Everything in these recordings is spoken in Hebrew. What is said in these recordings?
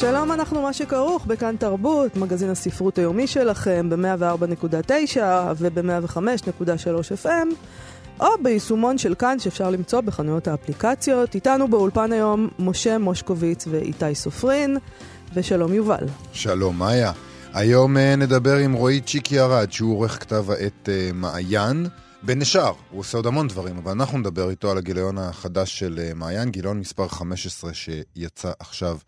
שלום, אנחנו מה שכרוך בכאן תרבות, מגזין הספרות היומי שלכם ב-104.9 וב-105.3 FM, או ביישומון של כאן שאפשר למצוא בחנויות האפליקציות. איתנו באולפן היום משה מושקוביץ ואיתי סופרין, ושלום יובל. שלום מאיה. היום uh, נדבר עם רועי צ'יקי ארד, שהוא עורך כתב העת uh, מעיין. בין השאר, הוא עושה עוד המון דברים, אבל אנחנו נדבר איתו על הגיליון החדש של uh, מעיין, גיליון מספר 15 שיצא עכשיו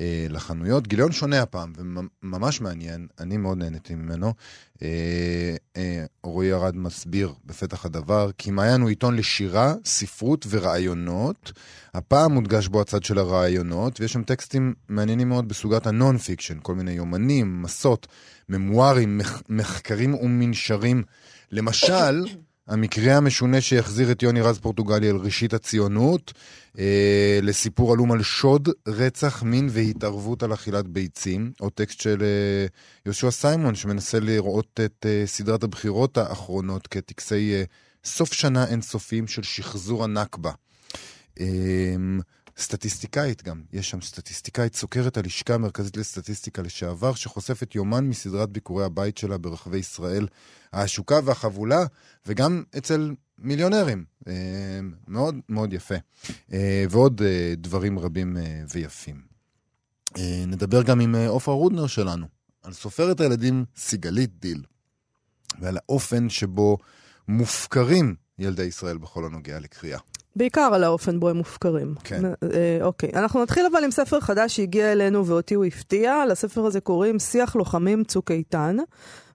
אה, לחנויות. גיליון שונה הפעם, וממש מעניין, אני מאוד נהניתי ממנו. אה, אה, רועי ארד מסביר בפתח הדבר, כי מעיין הוא עיתון לשירה, ספרות ורעיונות. הפעם מודגש בו הצד של הרעיונות, ויש שם טקסטים מעניינים מאוד בסוגת ה non-fiction, כל מיני יומנים, מסות, ממוארים, מח- מחקרים ומנשרים. למשל, המקרה המשונה שיחזיר את יוני רז פורטוגלי אל ראשית הציונות, אה, לסיפור עלום על שוד, רצח, מין והתערבות על אכילת ביצים, או טקסט של אה, יהושע סיימון שמנסה לראות את אה, סדרת הבחירות האחרונות כטקסי אה, סוף שנה אינסופיים של שחזור הנכבה. אה, סטטיסטיקאית גם, יש שם סטטיסטיקאית סוקרת הלשכה המרכזית לסטטיסטיקה לשעבר, שחושפת יומן מסדרת ביקורי הבית שלה ברחבי ישראל, העשוקה והחבולה, וגם אצל מיליונרים. אה, מאוד מאוד יפה. אה, ועוד אה, דברים רבים ויפים. נדבר גם עם עופרה רודנר שלנו, על סופרת הילדים סיגלית דיל, ועל האופן שבו מופקרים ילדי ישראל בכל הנוגע לקריאה. בעיקר על האופן בו הם מופקרים. כן. אה, אוקיי, אנחנו נתחיל אבל עם ספר חדש שהגיע אלינו ואותי הוא הפתיע. לספר הזה קוראים שיח לוחמים צוק איתן.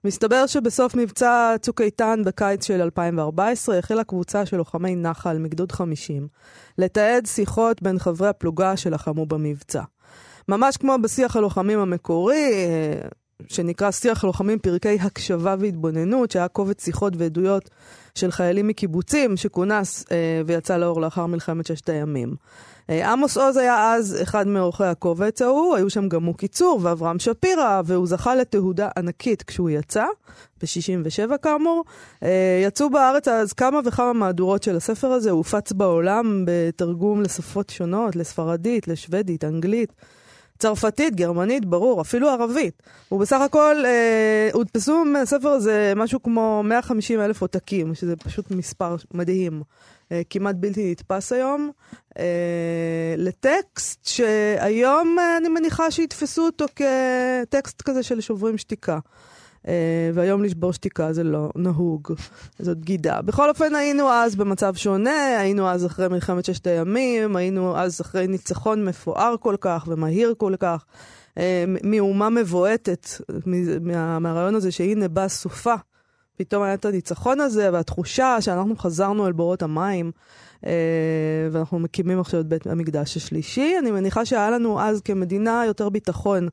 מסתבר שבסוף מבצע צוק איתן בקיץ של 2014 החלה קבוצה של לוחמי נחל מגדוד 50 לתעד שיחות בין חברי הפלוגה שלחמו במבצע. ממש כמו בשיח הלוחמים המקורי, אה, שנקרא שיח לוחמים פרקי הקשבה והתבוננות, שהיה קובץ שיחות ועדויות של חיילים מקיבוצים, שכונס אה, ויצא לאור לאחר מלחמת ששת הימים. אה, עמוס עוז היה אז אחד מעורכי הקובץ ההוא, היו שם גם מוקי צור ואברהם שפירא, והוא זכה לתהודה ענקית כשהוא יצא, ב-67 כאמור. אה, יצאו בארץ אז כמה וכמה מהדורות של הספר הזה, הוא הופץ בעולם בתרגום לשפות שונות, לספרדית, לשוודית, אנגלית. צרפתית, גרמנית, ברור, אפילו ערבית. ובסך הכל אה, הודפסו מהספר הזה משהו כמו 150 אלף עותקים, שזה פשוט מספר מדהים. אה, כמעט בלתי נתפס היום. אה, לטקסט שהיום אה, אני מניחה שיתפסו אותו כטקסט כזה של שוברים שתיקה. Uh, והיום לשבור שתיקה זה לא נהוג, זאת בגידה. בכל אופן היינו אז במצב שונה, היינו אז אחרי מלחמת ששת הימים, היינו אז אחרי ניצחון מפואר כל כך ומהיר כל כך, uh, מאומה מבועטת, מה, מהרעיון הזה שהנה בא סופה. פתאום היה את הניצחון הזה והתחושה שאנחנו חזרנו אל בורות המים. Uh, ואנחנו מקימים עכשיו את בית המקדש השלישי. אני מניחה שהיה לנו אז כמדינה יותר ביטחון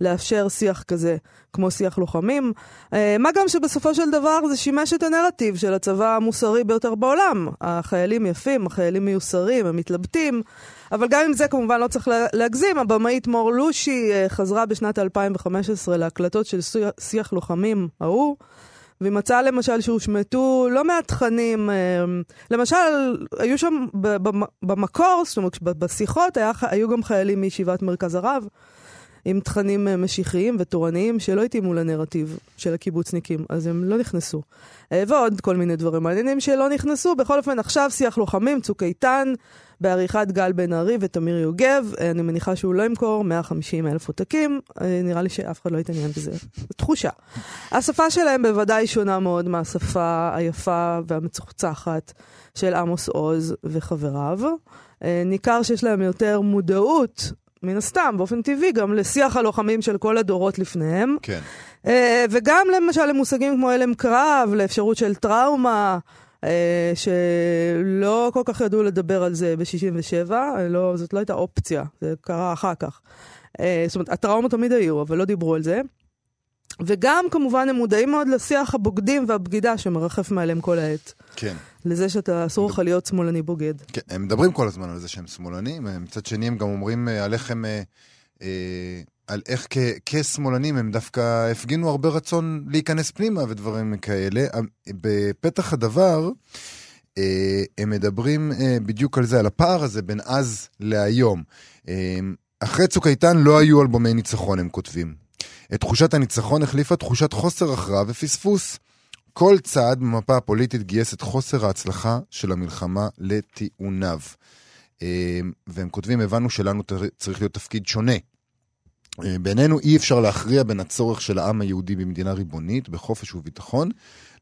לאפשר שיח כזה, כמו שיח לוחמים. Uh, מה גם שבסופו של דבר זה שימש את הנרטיב של הצבא המוסרי ביותר בעולם. החיילים יפים, החיילים מיוסרים, הם מתלבטים. אבל גם עם זה כמובן לא צריך להגזים, הבמאית מור לושי uh, חזרה בשנת 2015 להקלטות של שיח לוחמים ההוא. והיא מצאה למשל שהושמטו לא מעט תכנים, למשל, היו שם במקור, זאת אומרת, בשיחות היה, היו גם חיילים מישיבת מרכז הרב, עם תכנים משיחיים ותורניים שלא התאימו לנרטיב של הקיבוצניקים, אז הם לא נכנסו. ועוד כל מיני דברים מעניינים שלא נכנסו. בכל אופן, עכשיו שיח לוחמים, צוק איתן, בעריכת גל בן ארי ותמיר יוגב. אני מניחה שהוא לא ימכור 150 אלף עותקים, נראה לי שאף אחד לא יתעניין בזה. תחושה. השפה שלהם בוודאי שונה מאוד מהשפה היפה והמצוחצחת של עמוס עוז וחבריו. ניכר שיש להם יותר מודעות מן הסתם, באופן טבעי, גם לשיח הלוחמים של כל הדורות לפניהם. כן. Uh, וגם למשל למושגים כמו הלם קרב, לאפשרות של טראומה, uh, שלא כל כך ידעו לדבר על זה ב-67, לא, זאת לא הייתה אופציה, זה קרה אחר כך. Uh, זאת אומרת, הטראומות תמיד היו, אבל לא דיברו על זה. וגם, כמובן, הם מודעים מאוד לשיח הבוגדים והבגידה שמרחף מעליהם כל העת. כן. לזה שאתה, אסור לך להיות שמאלני בוגד. כן, הם מדברים כל הזמן על זה שהם שמאלנים, מצד שני הם גם אומרים אה, על איך הם, אה, אה, על איך כ- כשמאלנים הם דווקא הפגינו הרבה רצון להיכנס פנימה ודברים כאלה. בפתח הדבר, הם מדברים בדיוק על זה, על הפער הזה בין אז להיום. אחרי צוק איתן לא היו אלבומי ניצחון, הם כותבים. את תחושת הניצחון החליפה תחושת חוסר הכרעה ופספוס. כל צעד במפה הפוליטית גייס את חוסר ההצלחה של המלחמה לטיעוניו. אה, והם כותבים, הבנו שלנו צריך להיות תפקיד שונה. אה, בעינינו אי אפשר להכריע בין הצורך של העם היהודי במדינה ריבונית, בחופש וביטחון,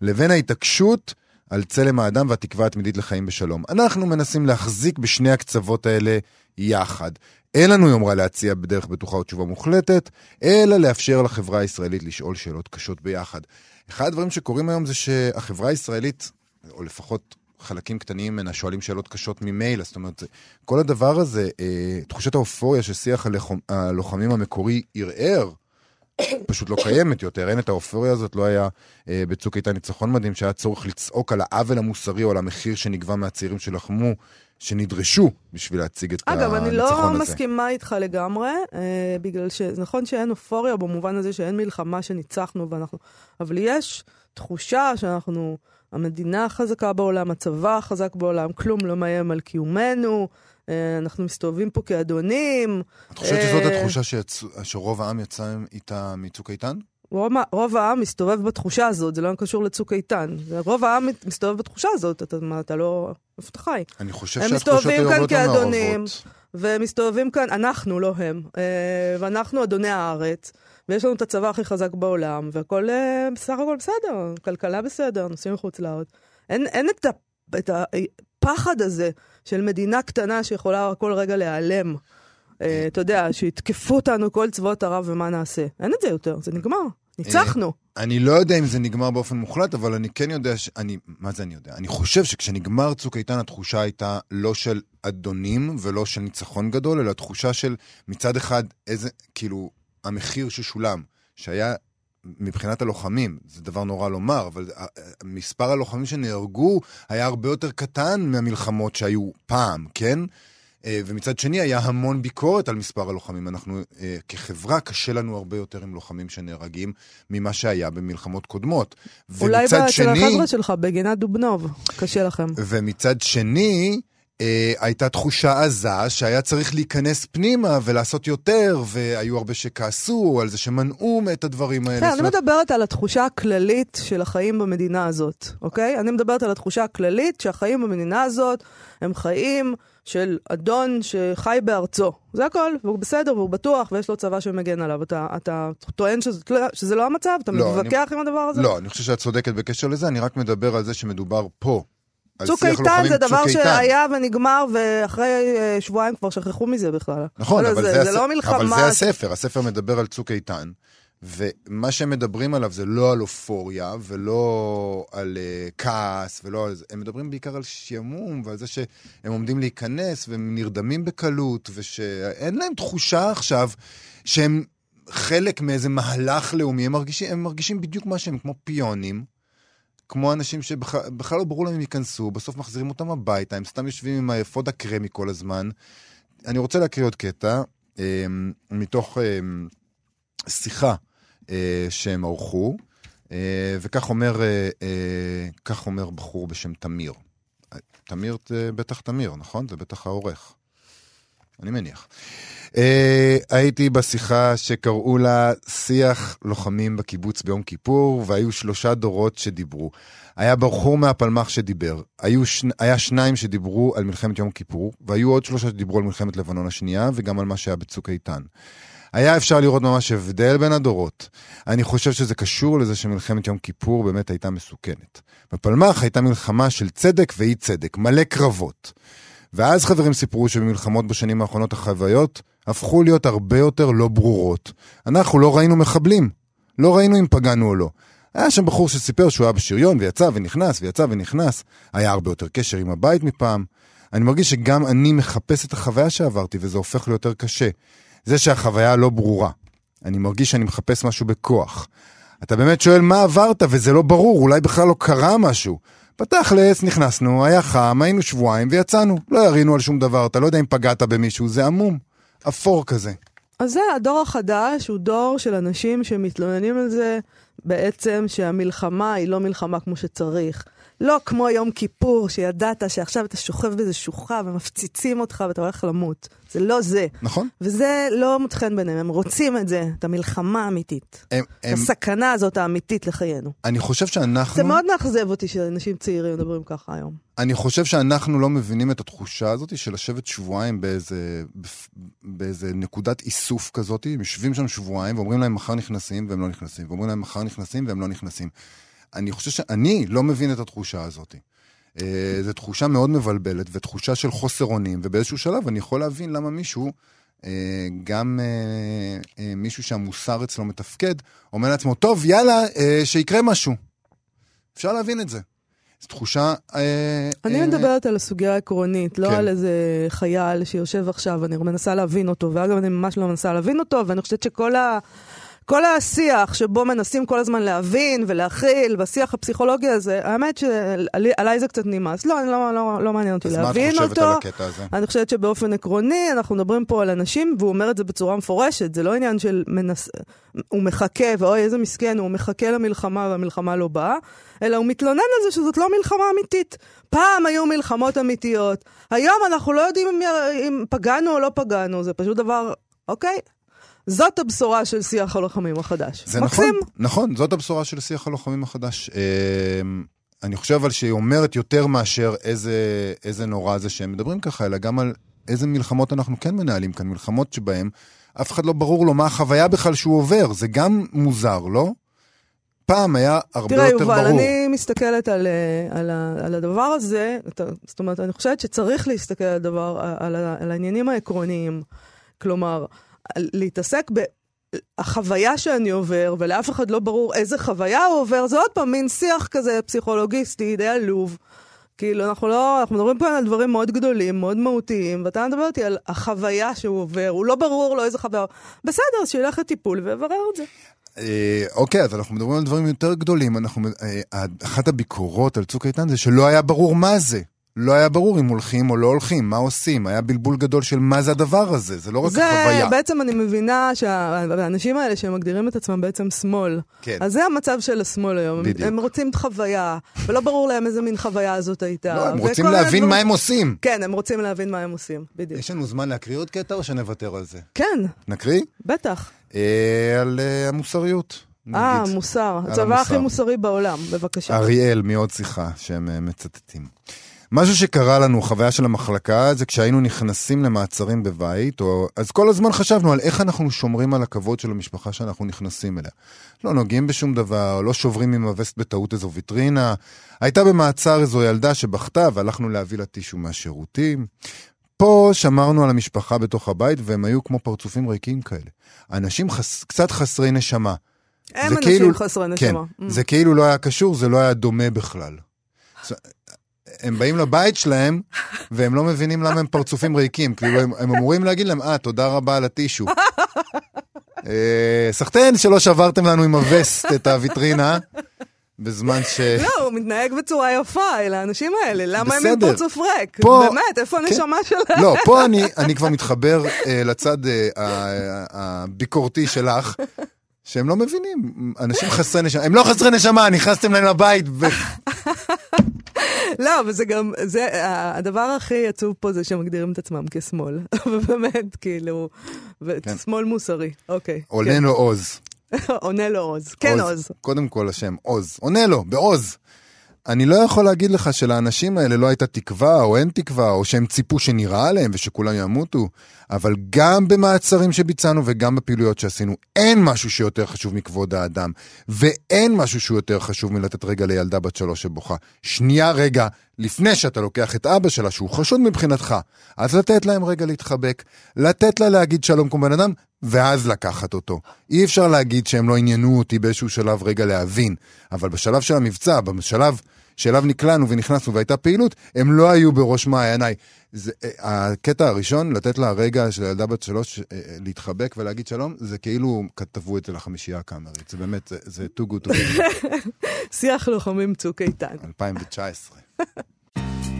לבין ההתעקשות על צלם האדם והתקווה התמידית לחיים בשלום. אנחנו מנסים להחזיק בשני הקצוות האלה יחד. אין לנו יומרה להציע בדרך בטוחה או תשובה מוחלטת, אלא לאפשר לחברה הישראלית לשאול שאלות קשות ביחד. אחד הדברים שקורים היום זה שהחברה הישראלית, או לפחות חלקים קטנים ממנה, שואלים שאלות קשות ממילא. זאת אומרת, כל הדבר הזה, אה, תחושת האופוריה ששיח הלוחמ- הלוחמים המקורי ערער, פשוט לא קיימת יותר. אין את האופוריה הזאת, לא היה אה, בצוק איתן ניצחון מדהים, שהיה צורך לצעוק על העוול המוסרי או על המחיר שנגבה מהצעירים שלחמו, שנדרשו בשביל להציג את אגב, אני הניצחון לא הזה. מסכימה איתך לגמרי, אה, בגלל שנכון שאין אופוריה במובן הזה שאין מלחמה שניצחנו ואנחנו... אבל יש תחושה שאנחנו המדינה החזקה בעולם, הצבא החזק בעולם, כלום לא מאיים על קיומנו, אה, אנחנו מסתובבים פה כאדונים. את חושבת שזאת אה, התחושה שרוב העם יצא איתה מצוק איתן? רוב, רוב העם מסתובב בתחושה הזאת, זה לא קשור לצוק איתן. רוב העם מסתובב בתחושה הזאת, אתה, מה, אתה לא... איפה אתה חי? אני חושב שהתחושות מסתובבים היו כאדונים. מעורבות. ומסתובבים כאן, אנחנו, לא הם, אה, ואנחנו אדוני הארץ, ויש לנו את הצבא הכי חזק בעולם, והכל אה, בסך הכל בסדר, כלכלה בסדר, נוסעים מחוץ לארץ. אין, אין את, ה, את הפחד הזה של מדינה קטנה שיכולה כל רגע להיעלם. אה, אתה יודע, שיתקפו אותנו כל צבאות ערב ומה נעשה. אין את זה יותר, זה נגמר. ניצחנו. אני לא יודע אם זה נגמר באופן מוחלט, אבל אני כן יודע ש... אני... מה זה אני יודע? אני חושב שכשנגמר צוק איתן, התחושה הייתה לא של אדונים ולא של ניצחון גדול, אלא תחושה של מצד אחד איזה, כאילו, המחיר ששולם, שהיה מבחינת הלוחמים, זה דבר נורא לומר, אבל מספר הלוחמים שנהרגו היה הרבה יותר קטן מהמלחמות שהיו פעם, כן? אה, ומצד שני היה המון ביקורת על מספר הלוחמים. אנחנו אה, כחברה, קשה לנו הרבה יותר עם לוחמים שנהרגים ממה שהיה במלחמות קודמות. אולי אצל שני, החבר'ה שלך בגינת דובנוב, קשה לכם. ומצד שני, אה, הייתה תחושה עזה שהיה צריך להיכנס פנימה ולעשות יותר, והיו הרבה שכעסו על זה שמנעו את הדברים האלה. כן, אני מדברת על התחושה הכללית של החיים במדינה הזאת, אוקיי? אני מדברת על התחושה הכללית שהחיים במדינה הזאת הם חיים של אדון שחי בארצו. זה הכל, והוא בסדר, והוא בטוח, ויש לו צבא שמגן עליו. אתה, אתה טוען שזה, לא- שזה לא המצב? אתה לא, מתווכח עם הדבר הזה? לא, אני חושב שאת צודקת בקשר לזה, אני רק מדבר על זה שמדובר פה. צוק איתן זה דבר. שהיה ונגמר, ואחרי אה, שבועיים כבר שכחו מזה בכלל. נכון, אבל זה, זה, זה. לא מלחמה. אבל זה הספר, הספר מדבר על צוק איתן, ומה שהם מדברים עליו זה לא על אופוריה, ולא על uh, כעס, ולא על זה, הם מדברים בעיקר על שעמום, ועל זה שהם עומדים להיכנס, והם נרדמים בקלות, ושאין להם תחושה עכשיו שהם חלק מאיזה מהלך לאומי, הם מרגישים, הם מרגישים בדיוק מה שהם, כמו פיונים. כמו אנשים שבכלל לא ברור להם אם ייכנסו, בסוף מחזירים אותם הביתה, הם סתם יושבים עם האפוד הקרמי כל הזמן. אני רוצה להקריא עוד קטע אה, מתוך אה, שיחה אה, שהם ערכו, אה, וכך אומר, אה, אה, אומר בחור בשם תמיר. תמיר זה בטח תמיר, נכון? זה בטח העורך. אני מניח. Uh, הייתי בשיחה שקראו לה שיח לוחמים בקיבוץ ביום כיפור, והיו שלושה דורות שדיברו. היה בחור מהפלמ"ח שדיבר, היו שני, היה שניים שדיברו על מלחמת יום כיפור, והיו עוד שלושה שדיברו על מלחמת לבנון השנייה, וגם על מה שהיה בצוק איתן. היה אפשר לראות ממש הבדל בין הדורות. אני חושב שזה קשור לזה שמלחמת יום כיפור באמת הייתה מסוכנת. בפלמ"ח הייתה מלחמה של צדק ואי צדק, מלא קרבות. ואז חברים סיפרו שבמלחמות בשנים האחרונות החוויות הפכו להיות הרבה יותר לא ברורות. אנחנו לא ראינו מחבלים, לא ראינו אם פגענו או לא. היה שם בחור שסיפר שהוא היה בשריון ויצא ונכנס ויצא ונכנס. היה הרבה יותר קשר עם הבית מפעם. אני מרגיש שגם אני מחפש את החוויה שעברתי וזה הופך ליותר קשה. זה שהחוויה לא ברורה. אני מרגיש שאני מחפש משהו בכוח. אתה באמת שואל מה עברת, וזה לא ברור, אולי בכלל לא קרה משהו. בתכלס, נכנסנו, היה חם, היינו שבועיים ויצאנו. לא ירינו על שום דבר, אתה לא יודע אם פגעת במישהו, זה עמום. אפור כזה. אז זה, הדור החדש הוא דור של אנשים שמתלוננים על זה בעצם שהמלחמה היא לא מלחמה כמו שצריך. לא כמו יום כיפור, שידעת שעכשיו אתה שוכב באיזה שוחה ומפציצים אותך ואתה הולך למות. זה לא זה. נכון? וזה לא מוצא חן ביניהם, הם רוצים את זה, את המלחמה האמיתית. הם, הם, הסכנה הזאת האמיתית לחיינו. אני חושב שאנחנו... זה מאוד מאכזב אותי שאנשים צעירים מדברים ככה היום. אני חושב שאנחנו לא מבינים את התחושה הזאת של לשבת שבועיים באיזה, באיזה נקודת איסוף כזאת, הם יושבים שם שבועיים ואומרים להם מחר נכנסים והם לא נכנסים, ואומרים להם מחר נכנסים והם לא נכנסים. אני חושב שאני לא מבין את התחושה הזאת. אה, זו תחושה מאוד מבלבלת ותחושה של חוסר אונים, ובאיזשהו שלב אני יכול להבין למה מישהו, אה, גם אה, מישהו שהמוסר אצלו מתפקד, אומר לעצמו, טוב, יאללה, שיקרה משהו. אפשר להבין את זה. זו תחושה... אני מדברת על הסוגיה העקרונית, לא כן. על איזה חייל שיושב עכשיו, אני מנסה להבין אותו, ואגב, אני ממש לא מנסה להבין אותו, ואני חושבת שכל ה... כל השיח שבו מנסים כל הזמן להבין ולהכיל, בשיח הפסיכולוגי הזה, האמת שעליי זה קצת נמאס. לא, לא, לא, לא מעניין אותי להבין אותו. אז מה את חושבת על הקטע הזה? אני חושבת שבאופן עקרוני, אנחנו מדברים פה על אנשים, והוא אומר את זה בצורה מפורשת, זה לא עניין של מנס... הוא מחכה, ואוי, איזה מסכן, הוא מחכה למלחמה והמלחמה לא באה, אלא הוא מתלונן על זה שזאת לא מלחמה אמיתית. פעם היו מלחמות אמיתיות, היום אנחנו לא יודעים אם, אם פגענו או לא פגענו, זה פשוט דבר, אוקיי, זאת הבשורה של שיח הלוחמים החדש. זה מקסים. נכון, נכון, זאת הבשורה של שיח הלוחמים החדש. אמ, אני חושב אבל שהיא אומרת יותר מאשר איזה, איזה נורא זה שהם מדברים ככה, אלא גם על איזה מלחמות אנחנו כן מנהלים כאן, מלחמות שבהן אף אחד לא ברור לו מה החוויה בכלל שהוא עובר, זה גם מוזר, לא? פעם היה הרבה תראה, יותר יובל, ברור. תראה, יובל, אני מסתכלת על, אה, על, על הדבר הזה, זאת אומרת, אני חושבת שצריך להסתכל על, הדבר, על, על העניינים העקרוניים. כלומר, להתעסק בחוויה שאני עובר, ולאף אחד לא ברור איזה חוויה הוא עובר, זה עוד פעם מין שיח כזה פסיכולוגיסטי, די עלוב. כאילו, אנחנו לא, אנחנו מדברים פה על דברים מאוד גדולים, מאוד מהותיים, ואתה מדבר איתי על החוויה שהוא עובר, הוא לא ברור לו איזה חוויה. בסדר, אז שילך לטיפול ויברר את זה. אה, אוקיי, אז אנחנו מדברים על דברים יותר גדולים. אנחנו, אה, אחת הביקורות על צוק איתן זה שלא היה ברור מה זה. לא היה ברור אם הולכים או לא הולכים, מה עושים, היה בלבול גדול של מה זה הדבר הזה, זה לא רק זה, חוויה. זה, בעצם אני מבינה שהאנשים האלה שמגדירים את עצמם בעצם שמאל, כן. אז זה המצב של השמאל היום, בדיוק. הם רוצים את חוויה, ולא ברור להם איזה מין חוויה הזאת הייתה. לא, הם רוצים להבין הדבר... מה הם עושים. כן, הם רוצים להבין מה הם עושים, בדיוק. יש לנו זמן להקריא עוד קטע או שנוותר על זה? כן. נקריא? בטח. אה, על אה, המוסריות. אה, מוסר. הצבא הכי מוסרי בעולם, בבקשה. אריאל, מעוד שיחה שהם אה, מצטטים. משהו שקרה לנו, חוויה של המחלקה, זה כשהיינו נכנסים למעצרים בבית, או... אז כל הזמן חשבנו על איך אנחנו שומרים על הכבוד של המשפחה שאנחנו נכנסים אליה. לא נוגעים בשום דבר, לא שוברים עם הווסט בטעות איזו ויטרינה. הייתה במעצר איזו ילדה שבכתה והלכנו להביא לה טישו מהשירותים. פה שמרנו על המשפחה בתוך הבית והם היו כמו פרצופים ריקים כאלה. אנשים חס... קצת חסרי נשמה. הם אנשים כאילו... חסרי נשמה. כן, mm. זה כאילו לא היה קשור, זה לא היה דומה בכלל. הם באים לבית שלהם, והם לא מבינים למה הם פרצופים ריקים. כאילו, הם, הם אמורים להגיד להם, אה, תודה רבה על הטישו. אה, סחטיין שלא שברתם לנו עם הווסט את הוויטרינה. בזמן ש... לא, הוא מתנהג בצורה יפה, אל האנשים האלה, למה הם עם פרצוף ריק? פה... באמת, איפה כן. הנשמה כן. שלהם? לא, פה אני, אני כבר מתחבר uh, לצד uh, הביקורתי שלך, שהם לא מבינים, אנשים חסרי נשמה, הם לא חסרי נשמה, נכנסתם להם לבית. ו... לא, אבל זה גם, זה, הדבר הכי עצוב פה זה שמגדירים את עצמם כשמאל. ובאמת, כאילו, כן. שמאל מוסרי, אוקיי. עונה כן. לו עוז. עונה לו עוז, כן עוז. קודם כל השם, עוז. עונה לו, בעוז. אני לא יכול להגיד לך שלאנשים האלה לא הייתה תקווה, או אין תקווה, או שהם ציפו שנראה עליהם ושכולם ימותו, אבל גם במעצרים שביצענו וגם בפעילויות שעשינו, אין משהו שיותר חשוב מכבוד האדם, ואין משהו שהוא יותר חשוב מלתת רגע לילדה בת שלוש שבוכה. שנייה רגע, לפני שאתה לוקח את אבא שלה, שהוא חשוד מבחינתך, אז לתת להם רגע להתחבק, לתת לה להגיד שלום כמו בן אדם, ואז לקחת אותו. אי אפשר להגיד שהם לא עניינו אותי באיזשהו שלב רגע להבין, אבל בשלב של המבצע, בשלב שאליו נקלענו ונכנסנו והייתה פעילות, הם לא היו בראש מעייניי. זה, אה, הקטע הראשון, לתת לה רגע של ילדה בת שלוש אה, אה, להתחבק ולהגיד שלום, זה כאילו כתבו את זה לחמישייה הקאמרית. זה באמת, זה, זה too good to be. שיח לוחמים צוק איתן. 2019.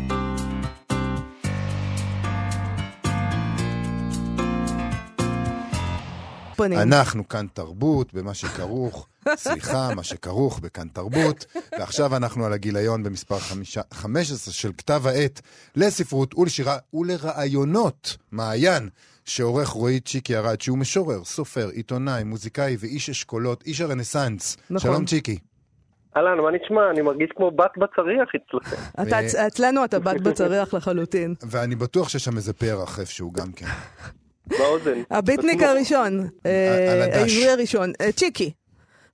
פנים. אנחנו כאן תרבות, במה שכרוך, סליחה, מה שכרוך בכאן תרבות, ועכשיו אנחנו על הגיליון במספר חמישה, 15 של כתב העת לספרות ולשירה ולרעיונות, מעיין, שעורך רועי צ'יקי ארד, שהוא משורר, סופר, עיתונאי, מוזיקאי ואיש אשכולות, איש הרנסאנס. נכון. שלום צ'יקי. אהלן, מה נשמע? אני מרגיש כמו בת בצריח אצלכם. אצלנו אתה בת בצריח לחלוטין. ואני בטוח שיש שם איזה פרח איפשהו גם כן. באוזן. הביטניק הראשון, אה, על הדש. העברי הראשון, אה, צ'יקי.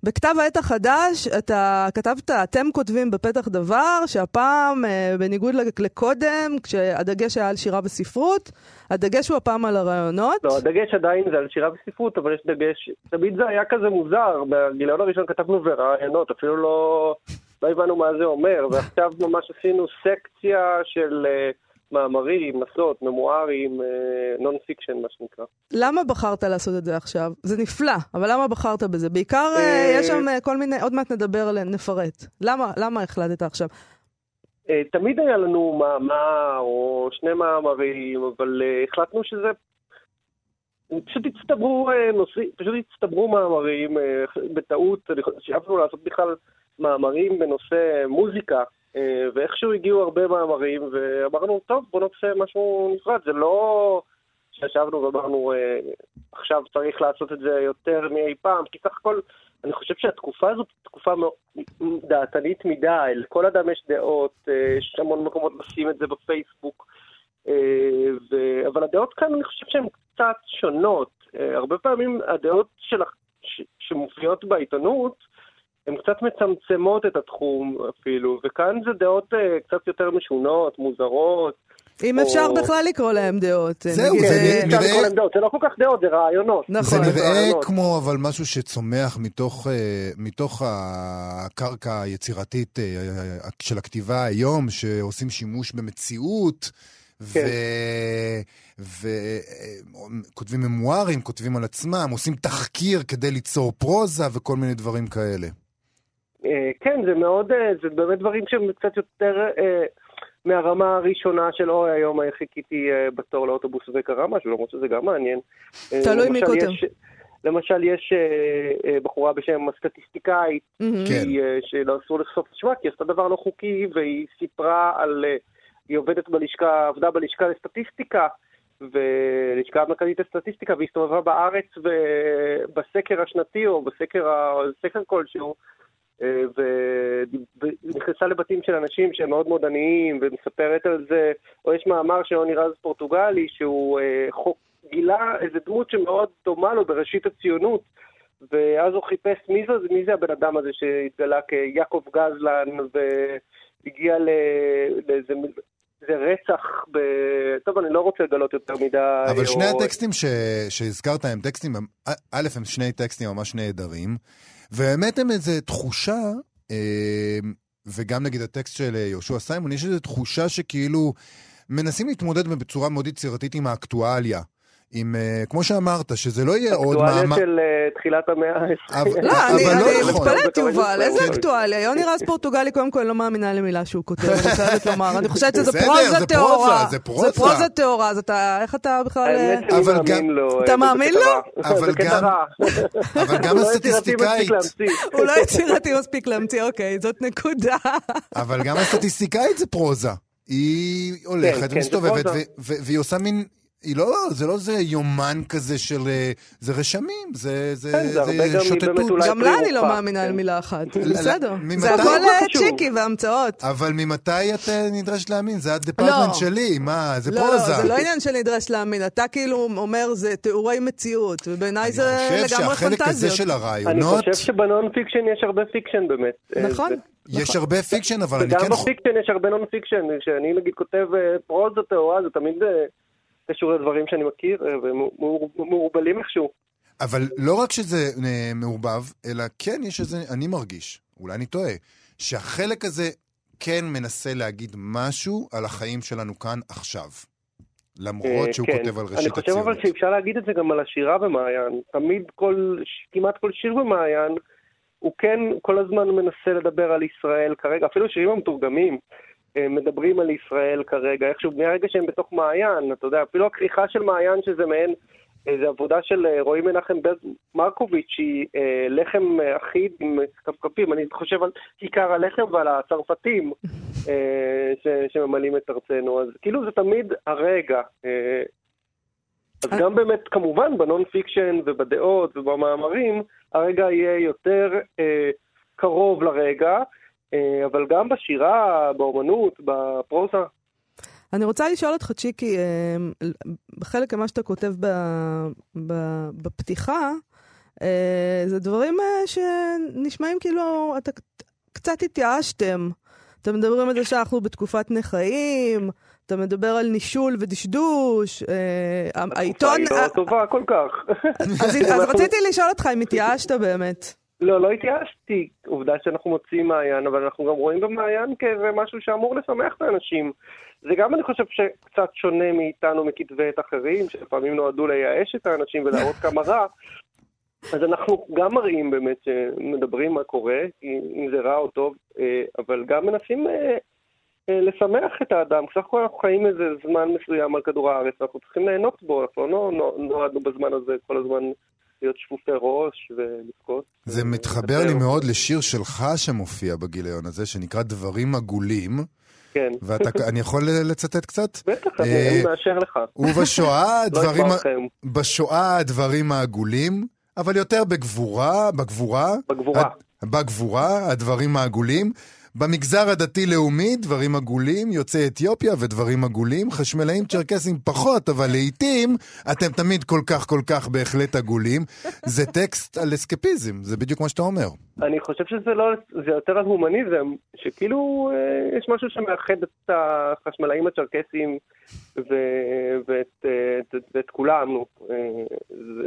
בכתב העת החדש אתה כתבת, אתם כותבים בפתח דבר, שהפעם, אה, בניגוד לק- לקודם, כשהדגש היה על שירה וספרות, הדגש הוא הפעם על הרעיונות. לא, הדגש עדיין זה על שירה וספרות, אבל יש דגש, תמיד זה היה כזה מוזר. בגיליון הראשון כתבנו ורעיונות, אפילו לא, לא הבנו מה זה אומר, ועכשיו ממש עשינו סקציה של מאמרים, מסות, ממוארים, non-fiction, מה שנקרא. למה בחרת לעשות את זה עכשיו? זה נפלא, אבל למה בחרת בזה? בעיקר אה, אה, יש שם אה, כל מיני, עוד מעט נדבר עליהן, נפרט. למה, למה החלטת עכשיו? אה, תמיד היה לנו מאמר או שני מאמרים, אבל אה, החלטנו שזה... פשוט הצטברו אה, נושאים, פשוט הצטברו מאמרים אה, בטעות, שאפנו לעשות בכלל מאמרים בנושא מוזיקה, אה, ואיכשהו הגיעו הרבה מאמרים, ואמרנו, טוב, בוא נעשה משהו נפרד. זה לא שישבנו ואמרנו, אה, עכשיו צריך לעשות את זה יותר מאי פעם, כי סך הכל, אני חושב שהתקופה הזאת היא תקופה דעתנית מדי, לכל אדם יש דעות, אה, יש המון מקומות לשים את זה בפייסבוק, אה, ו... אבל הדעות כאן אני חושב שהן קצת שונות. אה, הרבה פעמים הדעות של... ש... שמופיעות בעיתונות, הן קצת מצמצמות את התחום אפילו, וכאן זה דעות אה, קצת יותר משונות, מוזרות. אם או- אפשר בכלל לקרוא להם דעות. זהו, נגיד, זה אה, נראה- אפשר לקרוא להם דעות, זה לא כל כך דעות, זה רעיונות. נכון. זה נראה רעיונות. כמו אבל משהו שצומח מתוך, אה, מתוך הקרקע היצירתית אה, של הכתיבה היום, שעושים שימוש במציאות, כן. וכותבים ממוארים, כותבים על עצמם, עושים תחקיר כדי ליצור פרוזה וכל מיני דברים כאלה. אה, כן, זה מאוד, אה, זה באמת דברים שהם קצת יותר אה, מהרמה הראשונה של אוי, היום חיכיתי בתור לאוטובוס וקרה משהו, למרות שזה גם מעניין. תלוי מי כותב. יש- למשל, יש בחורה בשם הסטטיסטיקאית. כן. היא, אה, שלא אסור לחשוף את שמה, כי עשתה דבר לא חוקי, והיא סיפרה על... היא עובדת בלשכה, עבדה בלשכה לסטטיסטיקה, ולשכה המרכזית לסטטיסטיקה, והיא הסתובבה בארץ ו- בסקר השנתי, או בסקר, סקר כלשהו, ונכנסה לבתים של אנשים שהם מאוד מאוד עניים, ומספרת על זה, או יש מאמר של יוני רז פורטוגלי, שהוא אה, חוק, גילה איזה דמות שמאוד דומה לו בראשית הציונות, ואז הוא חיפש מי זה, מי זה הבן אדם הזה שהתגלה כיעקב גזלן, והגיע לאיזה זה רצח ב... טוב, אני לא רוצה לגלות יותר מדי. אבל שני או- הטקסטים ש... שהזכרת הם טקסטים, א', הם שני טקסטים ממש נהדרים, ובאמת הם איזו תחושה, אה, וגם נגיד הטקסט של אה, יהושע סיימון, יש איזו תחושה שכאילו מנסים להתמודד בצורה מאוד יצירתית עם האקטואליה. עם, אה, כמו שאמרת, שזה לא יהיה עוד אקטואליה מאמר... של אה, תחילת המאה ה-20. אבל- לא, אני לא אני נכון. מתפלאת, זה יובל, זה איזה זה אקטואליה. יוני רז פורטוגלי, קודם כל, לא מאמינה למילה שהוא כותב, אני חייבת לומר. אני חושבת שזה פרוזה זה טהורה. פרוזה, זה פרוזה. זה פרוזה טהורה, אז אתה, איך אתה בכלל... אה, האמת שאני אבל מאמין גם- לו. אה, אתה זה מאמין לו? אבל גם-. אבל גם הסטטיסטיקאית. הוא לא יצירתי מספיק להמציא, אוקיי, זאת נקודה. אבל גם הסטטיסטיקאית זה פרוזה. היא הולכת כן, זה ומסתובבת, והיא עושה מין... היא לא, זה לא זה יומן כזה של... אה, זה רשמים, זה, זה, כן, זה היא שוטטות. גם לה אני לא מאמינה כן. על מילה אחת. לא, בסדר. זה הכל לא אה, חשוב. צ'יקי והמצאות. אבל ממתי את אה, נדרשת להאמין? זה הדפרטמנט לא. שלי, מה, זה לא, פרוזה. לא, זה לא עניין שנדרש להאמין. אתה כאילו אומר, זה תיאורי מציאות, ובעיניי זה אני חושב לגמרי שהחלק הזה פנטזיות. של אני הרעיונות, חושב שב non-fiction יש הרבה fiction באמת. אה, נכון. זה- יש הרבה fiction, אבל אני וגם כן... חו- ב fiction יש הרבה non-fiction. כשאני נגיד כותב אה, פרוזה טהורה, זה תמיד אה, קשור לדברים שאני מכיר, אה, והם מעורבלים איכשהו. אבל לא רק שזה אה, מעורבב, אלא כן יש איזה, אני מרגיש, אולי אני טועה, שהחלק הזה כן מנסה להגיד משהו על החיים שלנו כאן עכשיו. למרות אה, שהוא כן. כותב על אני ראשית חושב הציונות. אבל שאפשר להגיד את זה גם על השירה במעיין. תמיד כל, כמעט כל שיר במעיין, הוא כן כל הזמן מנסה לדבר על ישראל כרגע, אפילו שירים המתורגמים. אה, מדברים על ישראל כרגע, איכשהו מהרגע שהם בתוך מעיין, אתה יודע, אפילו הכריכה של מעיין שזה מעין, איזו עבודה של אה, רועי מנחם מרקוביץ', שהיא אה, לחם אה, אחיד עם כפכפים, אני חושב על כיכר הלחם ועל הצרפתים אה, ש, שממלאים את ארצנו, אז כאילו זה תמיד הרגע. אה, אז. גם באמת, כמובן, ב non-fiction ובדעות ובמאמרים, הרגע יהיה יותר אה, קרוב לרגע, אבל גם בשירה, באומנות, בפרוזה. אני רוצה לשאול אותך, צ'יקי, אה, בחלק ממה שאתה כותב ב, ב, בפתיחה, אה, זה דברים אה, שנשמעים כאילו, אתה קצת התייאשתם. אתם מדברים על זה שאנחנו בתקופת נכאים, אתה מדבר על נישול ודשדוש, אה, העיתון... התקופה היא לא טובה כל כך. אז רציתי לשאול אותך אם התייאשת באמת. לא, לא התייאשתי. עובדה שאנחנו מוצאים מעיין, אבל אנחנו גם רואים במעיין כאיזה משהו שאמור לשמח את האנשים. זה גם, אני חושב, שקצת שונה מאיתנו מכתבי עת אחרים, שלפעמים נועדו לייאש את האנשים ולהראות כמה רע. אז אנחנו גם מראים באמת שמדברים מה קורה, אם זה רע או טוב, אה, אבל גם מנסים אה, אה, לשמח את האדם. בסך הכל אנחנו חיים איזה זמן מסוים על כדור הארץ, אנחנו צריכים ליהנות בו, אנחנו לא נו- נועדנו בזמן הזה כל הזמן להיות שפופי ראש ולבכות. זה מתחבר לי מאוד לשיר שלך שמופיע בגיליון הזה, שנקרא דברים עגולים, כן, ואני יכול לצטט קצת? בטח, אה, אני מאשר לך. ובשואה, לא דברים, אקבע לכם. בשואה הדברים העגולים, אבל יותר בגבורה, בגבורה, בגבורה. בגבורה, הדברים העגולים. במגזר הדתי-לאומי, דברים עגולים, יוצאי אתיופיה ודברים עגולים, חשמלאים צ'רקסים פחות, אבל לעיתים אתם תמיד כל כך כל כך בהחלט עגולים. זה טקסט על אסקפיזם, זה בדיוק מה שאתה אומר. אני חושב שזה לא, זה יותר על הומניזם, שכאילו אה, יש משהו שמאחד את החשמלאים הצ'רקסים ו- ואת, אה, את, ואת כולם, נו. אה,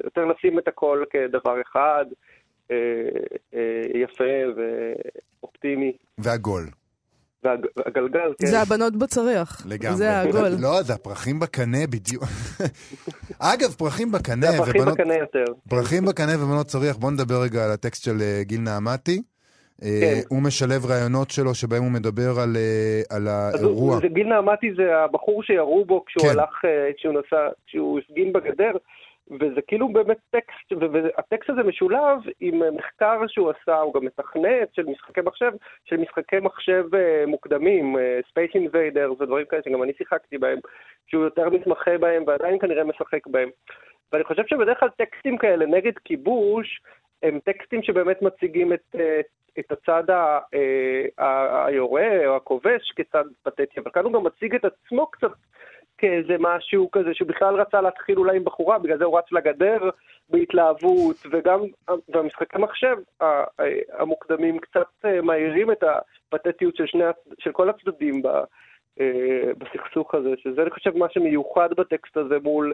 יותר לשים את הכל כדבר אחד, אה, אה, יפה ואופטימי, ועגול. והג- והגלגל, כן. זה הבנות בצריח. לגמרי. זה העגול. לא, זה הפרחים בקנה בדיוק. אגב, פרחים בקנה זה הפרחים ובנות... בקנה יותר. פרחים בקנה ובנות צריח, בוא נדבר רגע על הטקסט של אה, גיל נעמתי. כן. הוא משלב רעיונות שלו שבהם הוא מדבר על, על אז האירוע. זה גיל נעמתי זה הבחור שירו בו כשהוא כן. הלך, כשהוא נסע, כשהוא הפגין בגדר, וזה כאילו באמת טקסט, והטקסט הזה משולב עם אה, מחקר שהוא עשה, הוא גם מתכנת של משחקי מחשב, של משחקי מחשב אה, מוקדמים, אה, Space Invaders ודברים כאלה שגם אני שיחקתי בהם, שהוא יותר מתמחה בהם ועדיין כנראה משחק בהם. ואני חושב שבדרך כלל טקסטים כאלה נגד כיבוש, הם טקסטים שבאמת מציגים את, את הצד ה- ה- היורה או הכובש כצד פתטי, אבל כאן הוא גם מציג את עצמו קצת כאיזה משהו כזה, שהוא בכלל רצה להתחיל אולי עם בחורה, בגלל זה הוא רץ לגדר בהתלהבות, וגם והמשחקי מחשב המוקדמים קצת אה, מאירים את הפתטיות של, שני, של כל הצדדים ב, אה, בסכסוך הזה, שזה אני חושב מה שמיוחד בטקסט הזה מול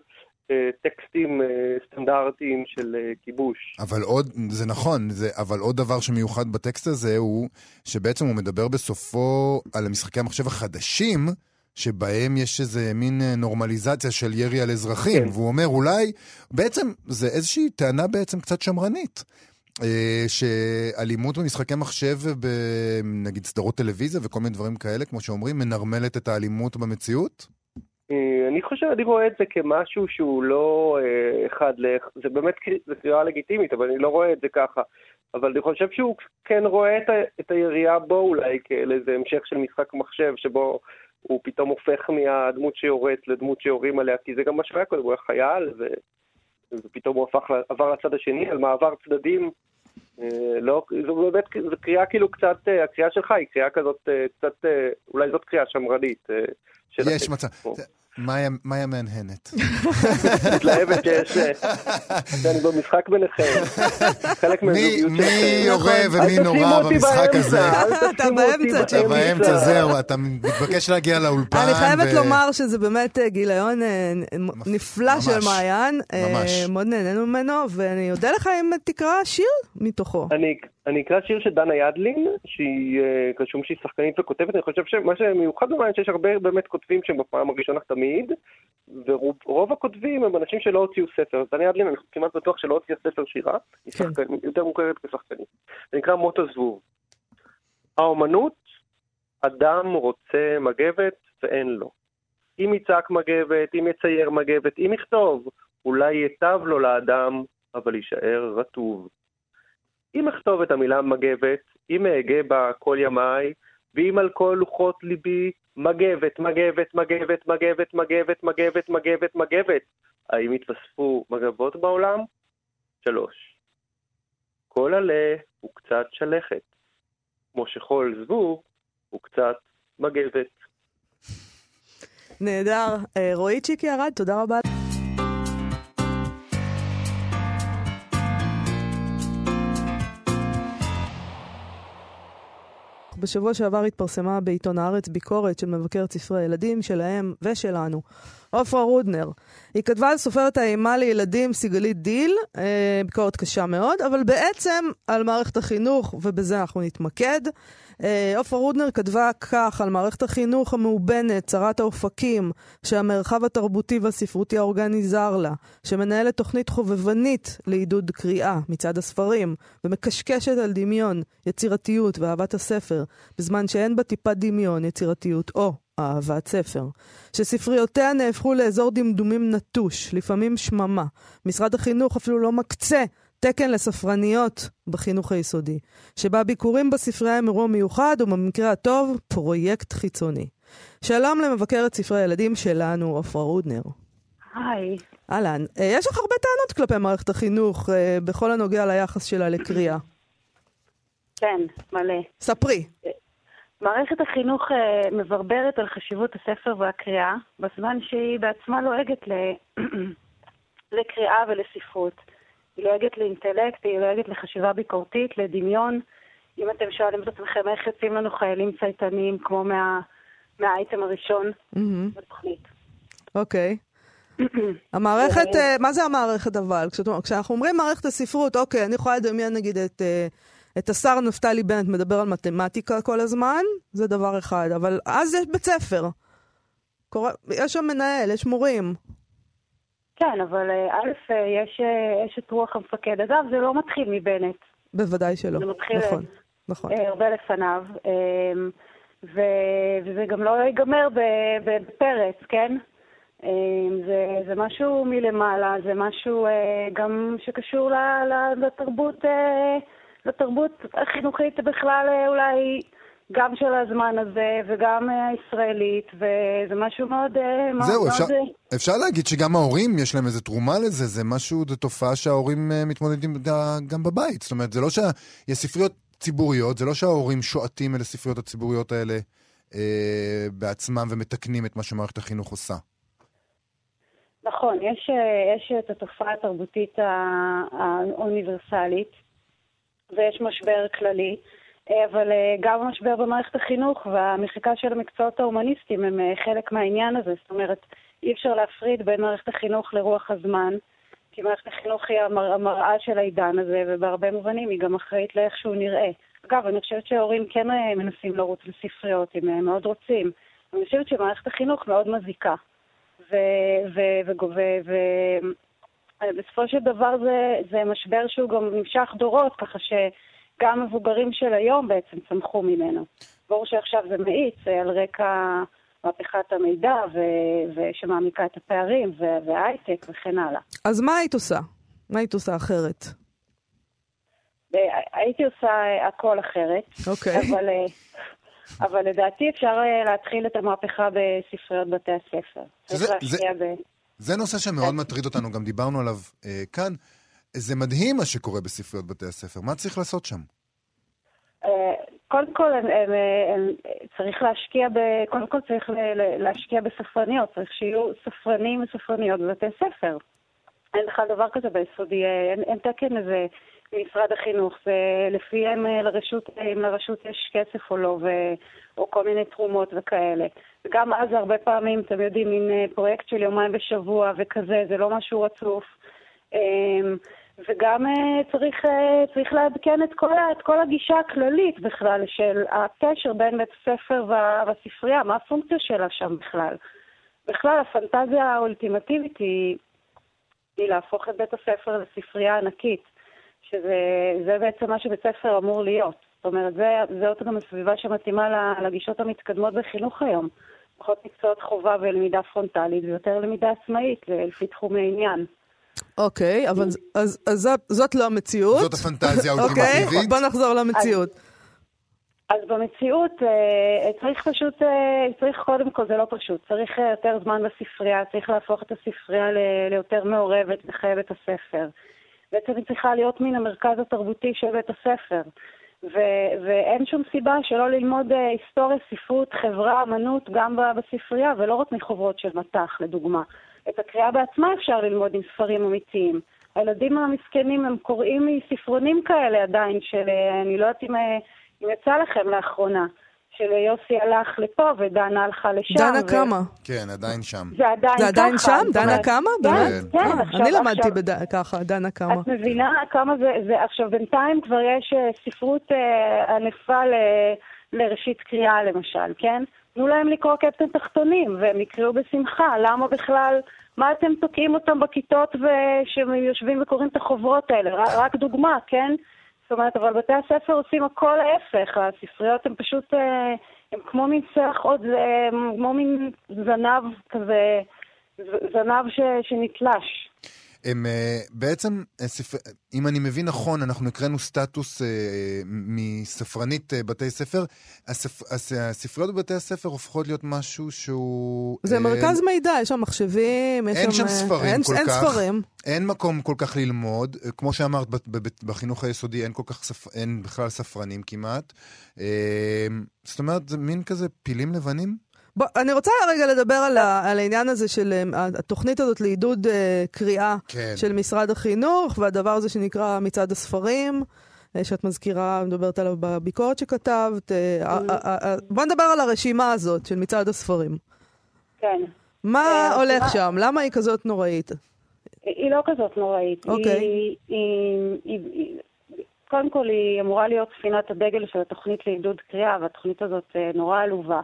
אה, טקסטים סטנדרטיים של כיבוש. אבל עוד, זה נכון, זה, אבל עוד דבר שמיוחד בטקסט הזה הוא שבעצם הוא מדבר בסופו על משחקי המחשב החדשים, שבהם יש איזה מין אה, נורמליזציה של ירי על אזרחים, כן. והוא אומר אולי, בעצם זה איזושהי טענה בעצם קצת שמרנית. אה, שאלימות במשחקי מחשב ובנגיד סדרות טלוויזיה וכל מיני דברים כאלה, כמו שאומרים, מנרמלת את האלימות במציאות? אה, אני חושב, אני רואה את זה כמשהו שהוא לא אחד לאחד, זה באמת זה קריאה לגיטימית, אבל אני לא רואה את זה ככה. אבל אני חושב שהוא כן רואה את, ה, את היריעה בו אולי כאל איזה המשך של משחק מחשב, שבו הוא פתאום הופך מהדמות שיורית לדמות שיורים עליה, כי זה גם מה שהיה קודם, הוא היה חייל, ו, ופתאום הוא הפך, עבר לצד השני, על מעבר צדדים. אה, לא, זו באמת, זו קריאה כאילו קצת, אה, הקריאה שלך היא קריאה כזאת, אה, קצת, אולי זאת קריאה שמרנית. יש מצב. מאיה מהנהנת. מתלהבת שיש, אה, שאני במשחק ביניכם. חלק מהזוגיות מי. יורה אל ומי נורא במשחק הזה? אתה באמצע, אתה באמצע, זהו, אתה מתבקש להגיע לאולפן. אני חייבת לומר שזה באמת אה, גיליון אה, נפלא. של מעיין. אה, ממש. מאוד נהנינו ממנו, ואני אודה לך אם תקרא שיר מתוכו. אני, אני אקרא שיר של דנה ידלין, שהיא, רשום שהיא שחקנית וכותבת, אני חושב שמה שמיוחד במעניין שיש הרבה באמת כותבים שהם בפעם הראשונה תמיד, ורוב הכותבים הם אנשים שלא הוציאו ספר. דנה ידלין, אני כמעט בטוח שלא הוציאה ספר שירה, היא כן. שחקנית, יותר מוכרת כשחקנית. זה נקרא מות הזבוב. האומנות, אדם רוצה מגבת ואין לו. אם יצעק מגבת, אם יצייר מגבת, אם יכתוב, אולי ייטב לו לאדם, אבל יישאר רטוב. אם אכתוב את המילה מגבת, אם אהגה בה כל ימיי, ואם על כל לוחות ליבי, מגבת, מגבת, מגבת, מגבת, מגבת, מגבת, מגבת, מגבת. האם יתווספו מגבות בעולם? שלוש. כל עלה הוא קצת שלכת, כמו שכל זבוב הוא קצת מגבת. נהדר. אה, רועי צ'יקי ארד, תודה רבה. בשבוע שעבר התפרסמה בעיתון הארץ ביקורת של מבקרת ספרי ילדים שלהם ושלנו, עופרה רודנר. היא כתבה על סופרת האימה לילדים סיגלית דיל, אה, ביקורת קשה מאוד, אבל בעצם על מערכת החינוך, ובזה אנחנו נתמקד. אה, עופרה רודנר כתבה כך על מערכת החינוך המאובנת, צרת האופקים, שהמרחב התרבותי והספרותי האורגני זר לה, שמנהלת תוכנית חובבנית לעידוד קריאה מצד הספרים, ומקשקשת על דמיון, יצירתיות ואהבת הספר, בזמן שאין בה טיפת דמיון, יצירתיות או אהבת ספר. שספריותיה נהפכו לאזור דמדומים נטוש, לפעמים שממה. משרד החינוך אפילו לא מקצה תקן לספרניות בחינוך היסודי, שבה ביקורים בספרייה הם אירוע מיוחד, ובמקרה הטוב, פרויקט חיצוני. שלום למבקרת ספרי הילדים שלנו, עופרה רודנר. היי. אהלן, אה, יש לך הרבה טענות כלפי מערכת החינוך אה, בכל הנוגע ליחס שלה לקריאה. כן, מלא. ספרי. מערכת החינוך אה, מברברת על חשיבות הספר והקריאה, בזמן שהיא בעצמה לועגת ל... לקריאה ולספרות. היא לועגת לאינטלקט, היא לועגת לחשיבה ביקורתית, לדמיון. אם אתם שואלים את עצמכם איך יוצאים לנו חיילים צייתניים כמו מה... מהאייטם הראשון מהמם, בתוכנית. אוקיי. המערכת, אה, מה זה המערכת אבל? כשאנחנו אומרים מערכת הספרות, אוקיי, אני יכולה לדמיין נגיד את, אה, את השר נפתלי בנט מדבר על מתמטיקה כל הזמן, זה דבר אחד, אבל אז יש בית ספר. קורא, יש שם מנהל, יש מורים. כן, אבל אה, א', אה, יש, אה, יש את רוח המפקד. אגב, זה לא מתחיל מבנט. בוודאי שלא. זה מתחיל, נכון, נכון. אה, הרבה לפניו, אה, ו- וזה גם לא ייגמר בפרץ, כן? אה, זה, זה משהו מלמעלה, זה משהו אה, גם שקשור לתרבות, אה, לתרבות החינוכית בכלל אה, אולי גם של הזמן הזה וגם אה, הישראלית, וזה משהו מאוד... אה, זהו, מאוד, אפשר, אה, אפשר להגיד שגם ההורים יש להם איזה תרומה לזה, זה משהו, זו תופעה שההורים מתמודדים גם בבית. זאת אומרת, זה לא שיש ספריות ציבוריות, זה לא שההורים שועטים אל הספריות הציבוריות האלה אה, בעצמם ומתקנים את מה שמערכת החינוך עושה. נכון, יש, יש את התופעה התרבותית האוניברסלית, ויש משבר כללי, אבל אה, גם המשבר במערכת החינוך והמחיקה של המקצועות ההומניסטיים הם אה, חלק מהעניין הזה. זאת אומרת, אי אפשר להפריד בין מערכת החינוך לרוח הזמן, כי מערכת החינוך היא המר, המראה של העידן הזה, ובהרבה מובנים היא גם אחראית לאיך שהוא נראה. אגב, אני חושבת שההורים כן אה, מנסים לרוץ לספריות, הם אה, מאוד רוצים. אני חושבת שמערכת החינוך מאוד מזיקה. ובסופו של דבר זה, זה משבר שהוא גם נמשך דורות, ככה שגם מבוגרים של היום בעצם צמחו ממנו. ברור שעכשיו זה מאיץ אה, על רקע מהפכת המידע ו- ושמעמיקה את הפערים ו- וההייטק וכן הלאה. אז מה היית עושה? מה היית עושה אחרת? הייתי עושה אה, הכל אחרת, אוקיי. אבל, אה, אבל לדעתי אפשר להתחיל את המהפכה בספריות בתי הספר. זה- להשקיע ב... זה נושא שמאוד מטריד אותנו, גם דיברנו עליו אה, כאן. זה מדהים מה שקורה בספריות בתי הספר, מה צריך לעשות שם? אה, קודם כל, הם, הם, הם, צריך להשקיע ב... קודם כל צריך להשקיע בספרניות, צריך שיהיו ספרנים וספרניות בבתי ספר. אין בכלל דבר כזה ביסודי, אה, אין, אין תקן לזה ממשרד החינוך, זה לפיהם אה, לרשות, אם לרשות יש כסף או לא, ו, או כל מיני תרומות וכאלה. וגם אז הרבה פעמים, אתם יודעים, מין פרויקט של יומיים בשבוע וכזה, זה לא משהו רצוף. וגם אה, צריך, אה, צריך לעדכן את כל, את כל הגישה הכללית בכלל של הקשר בין בית הספר וה- והספרייה, מה הפונקציה שלה שם בכלל. בכלל, הפנטזיה האולטימטיבית היא, היא להפוך את בית הספר לספרייה ענקית, שזה זה בעצם מה שבית ספר אמור להיות. זאת אומרת, זאת גם הסביבה שמתאימה לגישות המתקדמות בחינוך היום. פחות מקצועות חובה ולמידה פרונטלית ויותר למידה עצמאית לפי תחומי עניין. אוקיי, אבל אז, אז זאת, זאת לא המציאות. זאת הפנטזיה אוקיי, האולטימטיבית. בוא נחזור למציאות. אז במציאות אה, צריך פשוט, אה, צריך קודם כל, זה לא פשוט, צריך אה, יותר זמן בספרייה, צריך להפוך את הספרייה ליותר מעורבת בחיי בית הספר. בעצם היא צריכה להיות מן המרכז התרבותי של בית הספר. ו- ואין שום סיבה שלא ללמוד היסטוריה, ספרות, חברה, אמנות, גם ב- בספרייה, ולא רק מחוברות של מט"ח, לדוגמה. את הקריאה בעצמה אפשר ללמוד עם ספרים אמיתיים. הילדים המסכנים הם קוראים מספרונים כאלה עדיין, של, אה, אני לא יודעת אם, אה, אם יצא לכם לאחרונה, של יוסי הלך לפה ודנה הלכה לשם. דנה ו- כמה? כן, עדיין שם. זה עדיין זה עדיין ככה, שם? דנה אומרת- כמה? כן, באמת? כן, אה, עכשיו- אני למדתי עכשיו- בד- ככה, דנה כמה. את מבינה כמה זה, זה עכשיו בינתיים כבר יש ספרות אה, ענפה ל, לראשית קריאה למשל, כן? תנו להם לקרוא קפטן תחתונים והם יקראו בשמחה, למה בכלל, מה אתם תוקעים אותם בכיתות ושהם יושבים וקוראים את החוברות האלה? רק, רק דוגמה, כן? זאת אומרת, אבל בתי הספר עושים הכל ההפך, הספריות הן פשוט, אה, הן כמו מין סרח עוד, אה, כמו מין זנב כזה, זנב ש, שנתלש. הם אה, בעצם, אה, אם אני מבין נכון, אנחנו הקראנו סטטוס אה, מספרנית בתי ספר. הספ- הס- הספריות בבתי הספר הופכות להיות משהו שהוא... זה אה, מרכז מידע, יש שם מחשבים, יש אין שם ספרים אין, כל אין כך. ספרים. אין מקום כל כך ללמוד, כמו שאמרת, בחינוך היסודי אין כל כך, ספ... אין בכלל ספרנים כמעט. זאת אומרת, זה מין כזה פילים לבנים? בוא, אני רוצה רגע לדבר על, ה, על העניין הזה של אה, התוכנית הזאת לעידוד אה, קריאה כן. של משרד החינוך, והדבר הזה שנקרא מצעד הספרים, אה, שאת מזכירה, מדברת עליו בביקורת שכתבת. אה, בוא נדבר על הרשימה הזאת של מצעד הספרים. כן. מה הולך שם? למה היא כזאת נוראית? היא לא כזאת נוראית. אוקיי. קודם כל, היא אמורה להיות ספינת הדגל של התוכנית לעידוד קריאה, והתוכנית הזאת נורא עלובה.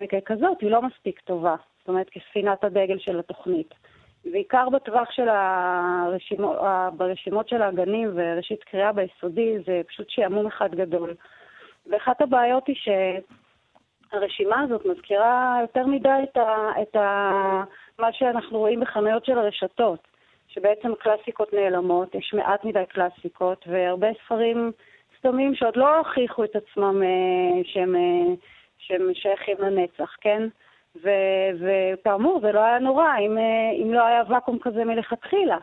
וככזאת היא לא מספיק טובה. זאת אומרת, כספינת הדגל של התוכנית. בעיקר בטווח של הרשימות, ברשימות של הגנים וראשית קריאה ביסודי, זה פשוט שעמום אחד גדול. ואחת הבעיות היא שהרשימה הזאת מזכירה יותר מדי את, ה, את ה, מה שאנחנו רואים בחנויות של הרשתות, שבעצם קלאסיקות נעלמות, יש מעט מדי קלאסיקות, והרבה ספרים סתומים שעוד לא הוכיחו את עצמם אה, שהם, אה, שהם שייכים לנצח, כן? וכאמור, זה לא היה נורא אם, אה, אם לא היה ואקום כזה מלכתחילה.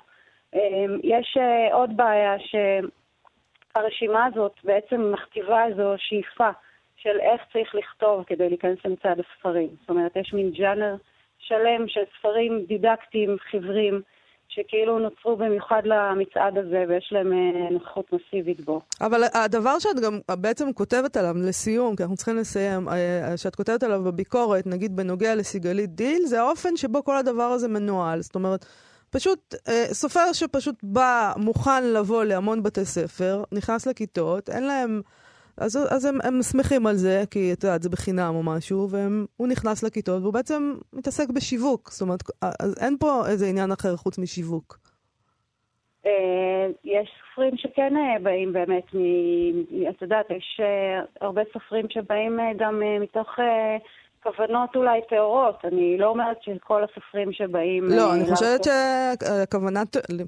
יש עוד בעיה שהרשימה הזאת בעצם מכתיבה איזו שאיפה של איך צריך לכתוב כדי להיכנס למצעד הספרים. זאת אומרת, יש מין ג'אנר שלם של ספרים דידקטיים, חיוורים, שכאילו נוצרו במיוחד למצעד הזה ויש להם אה, נוכחות מסיבית בו. אבל הדבר שאת גם בעצם כותבת עליו, לסיום, כי אנחנו צריכים לסיים, אה, שאת כותבת עליו בביקורת, נגיד בנוגע לסיגלית דיל, זה האופן שבו כל הדבר הזה מנוהל. זאת אומרת, פשוט אה, סופר שפשוט בא, מוכן לבוא להמון בתי ספר, נכנס לכיתות, אין להם... אז, אז הם, הם שמחים על זה, כי את יודעת, זה בחינם או משהו, והוא נכנס לכיתות, והוא בעצם מתעסק בשיווק. זאת אומרת, אז אין פה איזה עניין אחר חוץ משיווק. אה, יש סופרים שכן אה, באים באמת, מ... את יודעת, יש אה, הרבה סופרים שבאים גם מתוך כוונות אולי טהורות. אני לא אומרת שכל הסופרים שבאים... לא, אה, אני חושבת שהכוונה,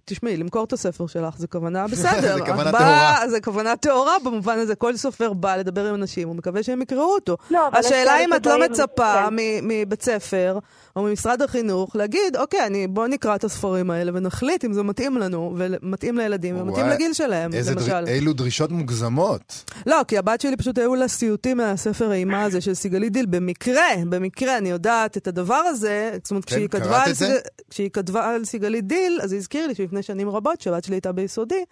תשמעי, למכור את הספר שלך זה כוונה בסדר. זה כוונה טהורה. זה כוונה טהורה במובן הזה, כל סופר בא לדבר עם אנשים, הוא מקווה שהם יקראו אותו. לא, השאלה אם את לא מצפה כן. מ- מבית ספר או ממשרד החינוך להגיד, אוקיי, אני- בוא נקרא את הספרים האלה ונחליט אם זה מתאים לנו, ומתאים לילדים, ומתאים לגיל שלהם, למשל. אילו דרישות מוגזמות. לא, כי הבת שלי פשוט היו לה סיוטים מהספר האימה הזה של סיגלית דיל. במקרה, במקרה, אני יודעת את הדבר הזה. זאת אומרת, כן, כשהיא כתבה, על? סיג... כשהיא כתבה על סיגלית דיל, אז היא הזכירה לי שלפני שנים רבות, שהבת שלי הייתה ביסודי,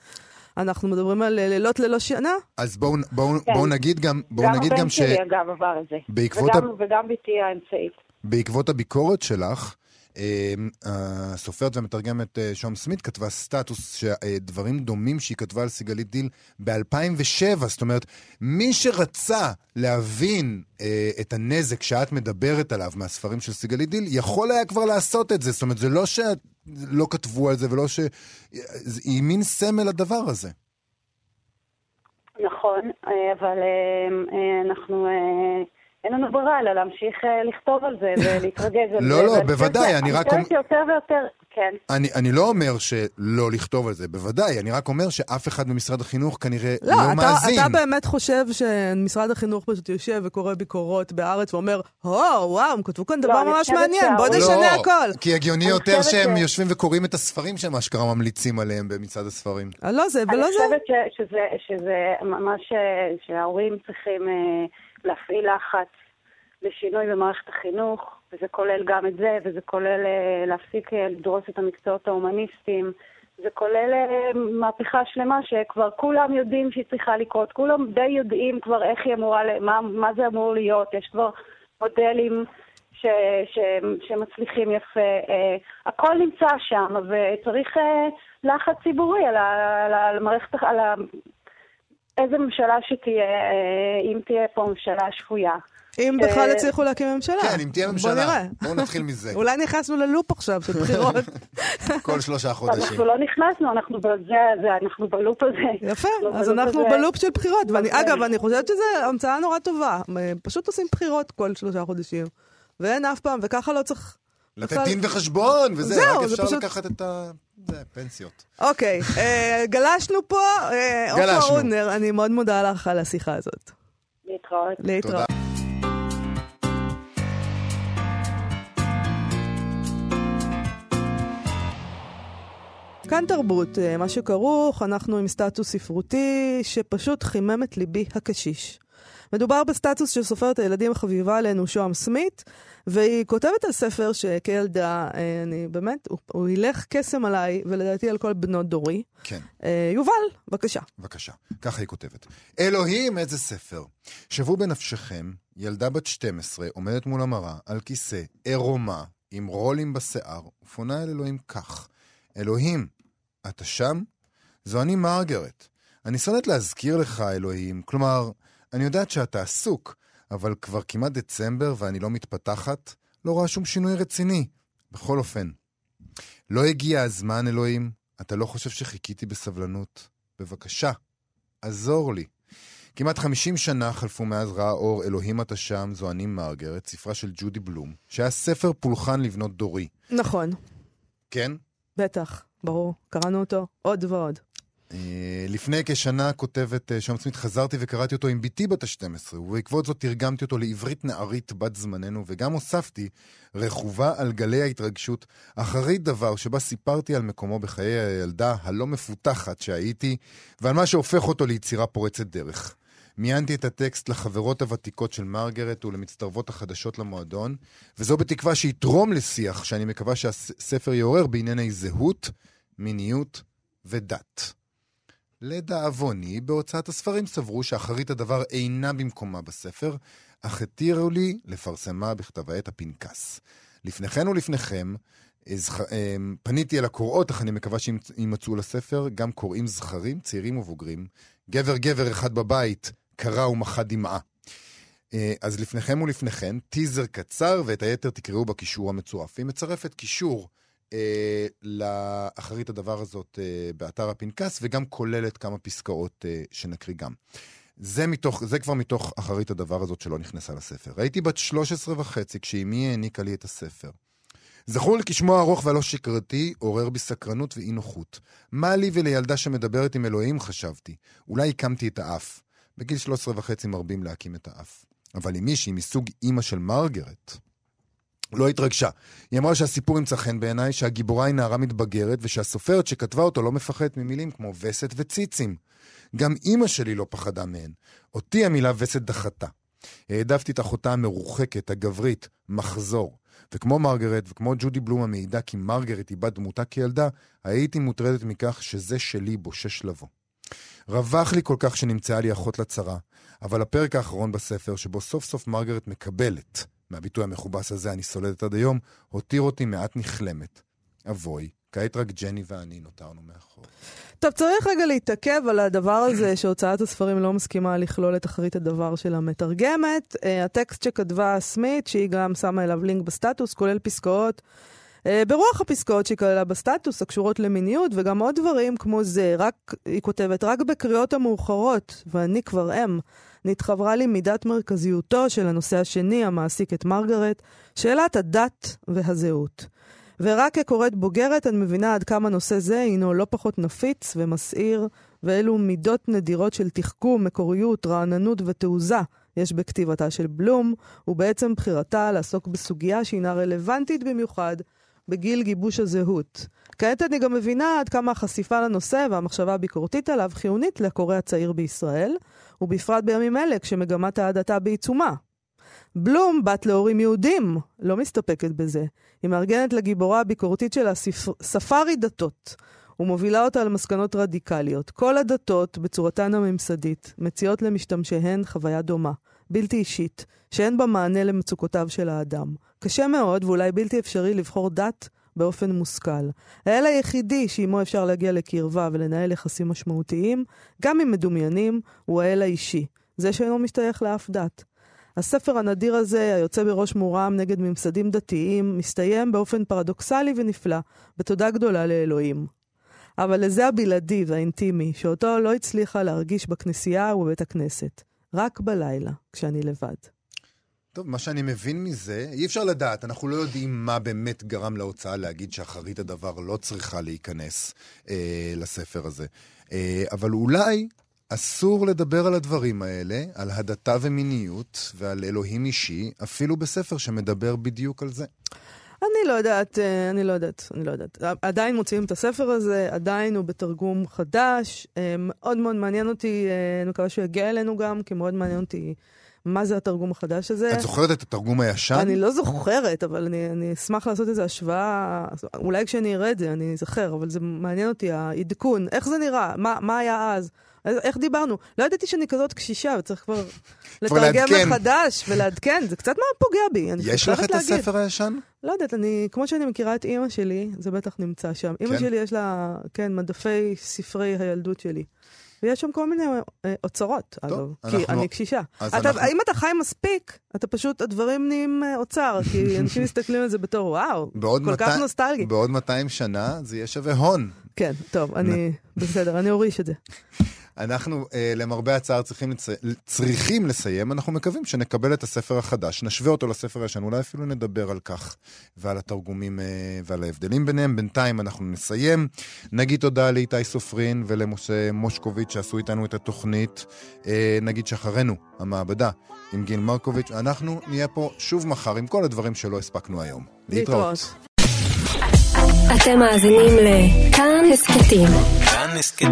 אנחנו מדברים על אה, לילות ללא שינה. אז בואו בואו, כן. בואו נגיד גם, בואו גם נגיד הבן גם ש... שלי, אגב, עבר את זה. וגם, ה- וגם בתי האמצעית. בעקבות הביקורת שלך, שהסופרת והמתרגמת אה, שהם סמית כתבה סטטוס שדברים דומים שהיא כתבה על סיגלית דיל ב-2007. זאת אומרת, מי שרצה להבין אה, את הנזק שאת מדברת עליו מהספרים של סיגלית דיל, יכול היה כבר לעשות את זה. זאת אומרת, זה לא שלא כתבו על זה ולא ש... היא מין סמל הדבר הזה. נכון, אה, אבל אה, אה, אנחנו... אין לנו ברירה אלא להמשיך לכתוב על זה ולהתרגז על לא, זה. לא, לא, בוודאי, אני רק... אני חושבת יותר ויותר, כן. אני, לא אומר שלא לכתוב על זה, בוודאי, אני רק אומר שאף אחד במשרד החינוך כנראה לא, לא אתה, מאזין. אתה באמת חושב שמשרד החינוך פשוט יושב וקורא ביקורות בארץ ואומר, הו, וואו, הם כתבו כאן דבר לא, ממש מעניין, בוא נשנה לא, הכל. כי הגיוני יותר שהם. יושבים וקוראים את הספרים שהם אשכרה ממליצים עליהם במצעד הספרים. לא זה ולא זה. אני חושבת שזה, ממש שההורים צריכים אה, להפעיל לחץ לשינוי במערכת החינוך. וזה כולל גם את זה, וזה כולל אה, להפסיק אה, לדרוס את המקצועות ההומניסטיים. זה כולל אה, מהפכה שלמה שכבר כולם יודעים שהיא צריכה לקרות, כולם די יודעים כבר איך היא אמורה, מה, מה זה אמור להיות, יש כבר מודלים ש, ש, שמצליחים יפה, הכל נמצא שם, וצריך לחץ ציבורי על, על, על המערכת, על ה, איזה ממשלה שתהיה, אם תהיה פה ממשלה שפויה. אם בכלל הצליחו להקים ממשלה. כן, אם תהיה ממשלה. בוא נראה. בואו נתחיל מזה. אולי נכנסנו ללופ עכשיו של בחירות. כל שלושה חודשים. אנחנו לא נכנסנו, אנחנו בזה, אנחנו בלופ הזה. יפה, אז אנחנו בלופ של בחירות. אגב, אני חושבת שזו המצאה נורא טובה. פשוט עושים בחירות כל שלושה חודשים. ואין אף פעם, וככה לא צריך... לתת דין וחשבון, וזה, רק אפשר לקחת את ה... זה, פנסיות. אוקיי, אה, גלשנו פה. אה, גלשנו. עופרה אודנר, אני מאוד מודה לך על השיחה הזאת. להתראות. להתראות. כאן תרבות, אה, מה שכרוך, אנחנו עם סטטוס ספרותי שפשוט חימם את ליבי הקשיש. מדובר בסטטוס של סופרת הילדים החביבה עלינו, שוהם סמית, והיא כותבת על ספר שכילדה, אה, אני באמת, הוא, הוא ילך קסם עליי, ולדעתי על כל בנות דורי. כן. אה, יובל, בבקשה. בבקשה, ככה היא כותבת. אלוהים, איזה ספר. שוו בנפשכם, ילדה בת 12 עומדת מול המראה על כיסא עירומה, עם רולים בשיער, ופונה אל אלוהים כך: אלוהים, אתה שם? זו אני מרגרט. אני שונאת להזכיר לך, אלוהים. כלומר, אני יודעת שאתה עסוק, אבל כבר כמעט דצמבר ואני לא מתפתחת, לא רואה שום שינוי רציני. בכל אופן, לא הגיע הזמן, אלוהים? אתה לא חושב שחיכיתי בסבלנות? בבקשה, עזור לי. כמעט 50 שנה חלפו מאז ראה אור אלוהים אתה שם, זו אני מרגרט, ספרה של ג'ודי בלום, שהיה ספר פולחן לבנות דורי. נכון. כן? בטח. ברור, קראנו אותו עוד ועוד. אה, לפני כשנה כותבת אה, שם סמית, חזרתי וקראתי אותו עם בתי בת ה-12, ובעקבות זאת תרגמתי אותו לעברית נערית בת זמננו, וגם הוספתי, רכובה על גלי ההתרגשות, אחרית דבר שבה סיפרתי על מקומו בחיי הילדה הלא מפותחת שהייתי, ועל מה שהופך אותו ליצירה פורצת דרך. מיינתי את הטקסט לחברות הוותיקות של מרגרט ולמצטרבות החדשות למועדון, וזו בתקווה שיתרום לשיח שאני מקווה שהספר יעורר בענייני זהות, מיניות ודת. לדאבוני, בהוצאת הספרים סברו שאחרית הדבר אינה במקומה בספר, אך התירו לי לפרסמה בכתב העת הפנקס. לפניכן ולפניכם, אמ, פניתי אל הקוראות, אך אני מקווה שימצאו לספר גם קוראים זכרים, צעירים ובוגרים. גבר גבר אחד בבית, קרא ומחה דמעה. אה, אז לפניכם ולפניכן, טיזר קצר, ואת היתר תקראו בקישור המצורף. היא מצרפת קישור אה, לאחרית הדבר הזאת אה, באתר הפנקס, וגם כוללת כמה פסקאות אה, שנקריא גם. זה, מתוך, זה כבר מתוך אחרית הדבר הזאת שלא נכנסה לספר. הייתי בת 13 וחצי כשאימי העניקה לי את הספר. זכור לי כי שמו הארוך והלא שגרתי עורר בי סקרנות ואי נוחות. מה לי ולילדה שמדברת עם אלוהים, חשבתי. אולי הקמתי את האף. בגיל 13 וחצי מרבים להקים את האף. אבל עם מישהי מסוג אימא של מרגרט, לא התרגשה. היא אמרה שהסיפור ימצא חן בעיניי, שהגיבורה היא נערה מתבגרת, ושהסופרת שכתבה אותו לא מפחדת ממילים כמו וסת וציצים. גם אימא שלי לא פחדה מהן. אותי המילה וסת דחתה. העדפתי את אחותה המרוחקת, הגברית, מחזור. וכמו מרגרט וכמו ג'ודי בלום המעידה כי מרגרט איבד דמותה כילדה, הייתי מוטרדת מכך שזה שלי בושש לבוא. רווח לי כל כך שנמצאה לי אחות לצרה, אבל הפרק האחרון בספר, שבו סוף סוף מרגרט מקבלת מהביטוי המכובס הזה אני סולדת עד היום, הותיר אותי מעט נכלמת. אבוי, כעת רק ג'ני ואני נותרנו מאחור. טוב, צריך רגע להתעכב על הדבר הזה שהוצאת הספרים לא מסכימה לכלול את אחרית הדבר של המתרגמת. Uh, הטקסט שכתבה סמית, שהיא גם שמה אליו לינק בסטטוס, כולל פסקאות. Uh, ברוח הפסקאות שהיא כללה בסטטוס, הקשורות למיניות, וגם עוד דברים כמו זה, רק, היא כותבת, רק בקריאות המאוחרות, ואני כבר אם, נתחברה לי מידת מרכזיותו של הנושא השני המעסיק את מרגרט, שאלת הדת והזהות. ורק כקוראת בוגרת אני מבינה עד כמה נושא זה הינו לא פחות נפיץ ומסעיר, ואילו מידות נדירות של תחכום, מקוריות, רעננות ותעוזה יש בכתיבתה של בלום, ובעצם בחירתה לעסוק בסוגיה שהינה רלוונטית במיוחד בגיל גיבוש הזהות. כעת אני גם מבינה עד כמה החשיפה לנושא והמחשבה הביקורתית עליו חיונית לקורא הצעיר בישראל, ובפרט בימים אלה כשמגמת ההדתה בעיצומה. בלום, בת להורים יהודים, לא מסתפקת בזה. היא מארגנת לגיבורה הביקורתית שלה ספארי דתות, ומובילה אותה למסקנות רדיקליות. כל הדתות, בצורתן הממסדית, מציעות למשתמשיהן חוויה דומה, בלתי אישית, שאין בה מענה למצוקותיו של האדם. קשה מאוד, ואולי בלתי אפשרי, לבחור דת באופן מושכל. האל היחידי שעימו אפשר להגיע לקרבה ולנהל יחסים משמעותיים, גם אם מדומיינים, הוא האל האישי. זה שאינו משתייך לאף דת. הספר הנדיר הזה, היוצא בראש מורם נגד ממסדים דתיים, מסתיים באופן פרדוקסלי ונפלא, בתודה גדולה לאלוהים. אבל לזה הבלעדי והאינטימי, שאותו לא הצליחה להרגיש בכנסייה ובבית הכנסת. רק בלילה, כשאני לבד. טוב, מה שאני מבין מזה, אי אפשר לדעת, אנחנו לא יודעים מה באמת גרם להוצאה להגיד שאחרית הדבר לא צריכה להיכנס אה, לספר הזה. אה, אבל אולי אסור לדבר על הדברים האלה, על הדתה ומיניות ועל אלוהים אישי, אפילו בספר שמדבר בדיוק על זה. אני לא יודעת, אה, אני לא יודעת, אני לא יודעת. עדיין מוציאים את הספר הזה, עדיין הוא בתרגום חדש. אה, מאוד מאוד מעניין אותי, אה, אני מקווה שהוא יגיע אלינו גם, כי מאוד מעניין אותי מה זה התרגום החדש הזה. את זוכרת את התרגום הישן? אני לא זוכרת, אבל אני, אני אשמח לעשות איזו השוואה, אולי כשאני אראה את זה אני אזכר, אבל זה מעניין אותי, העדכון, איך זה נראה, מה, מה היה אז. איך דיברנו? לא ידעתי שאני כזאת קשישה, וצריך כבר לתרגם מחדש ולעדכן, זה קצת מאוד פוגע בי. יש לך את להגיד. הספר הישן? לא יודעת, אני, כמו שאני מכירה את אימא שלי, זה בטח נמצא שם. כן? אימא שלי יש לה, כן, מדפי ספרי הילדות שלי. ויש שם כל מיני אה, אוצרות, טוב, אגב, אנחנו... כי אני קשישה. אתה, אנחנו... אם אתה חי מספיק, אתה פשוט, הדברים נהיים אה, אוצר, כי אנשים מסתכלים על זה בתור, וואו, כל 200, כך נוסטלגי. בעוד 200 שנה זה יהיה שווה הון. כן, טוב, אני, בסדר, אני אוריש את זה. אנחנו, אה, למרבה הצער, צריכים, לצ... צריכים לסיים. אנחנו מקווים שנקבל את הספר החדש, נשווה אותו לספר הישן, אולי אפילו נדבר על כך ועל התרגומים אה, ועל ההבדלים ביניהם. בינתיים אנחנו נסיים. נגיד תודה לאיתי סופרין ולמשה מושקוביץ' שעשו איתנו את התוכנית. אה, נגיד שאחרינו, המעבדה, עם גיל מרקוביץ'. אנחנו נהיה פה שוב מחר עם כל הדברים שלא הספקנו היום. להתראות. אתם מאזינים לכאן הסכתים. כאן הסכתים.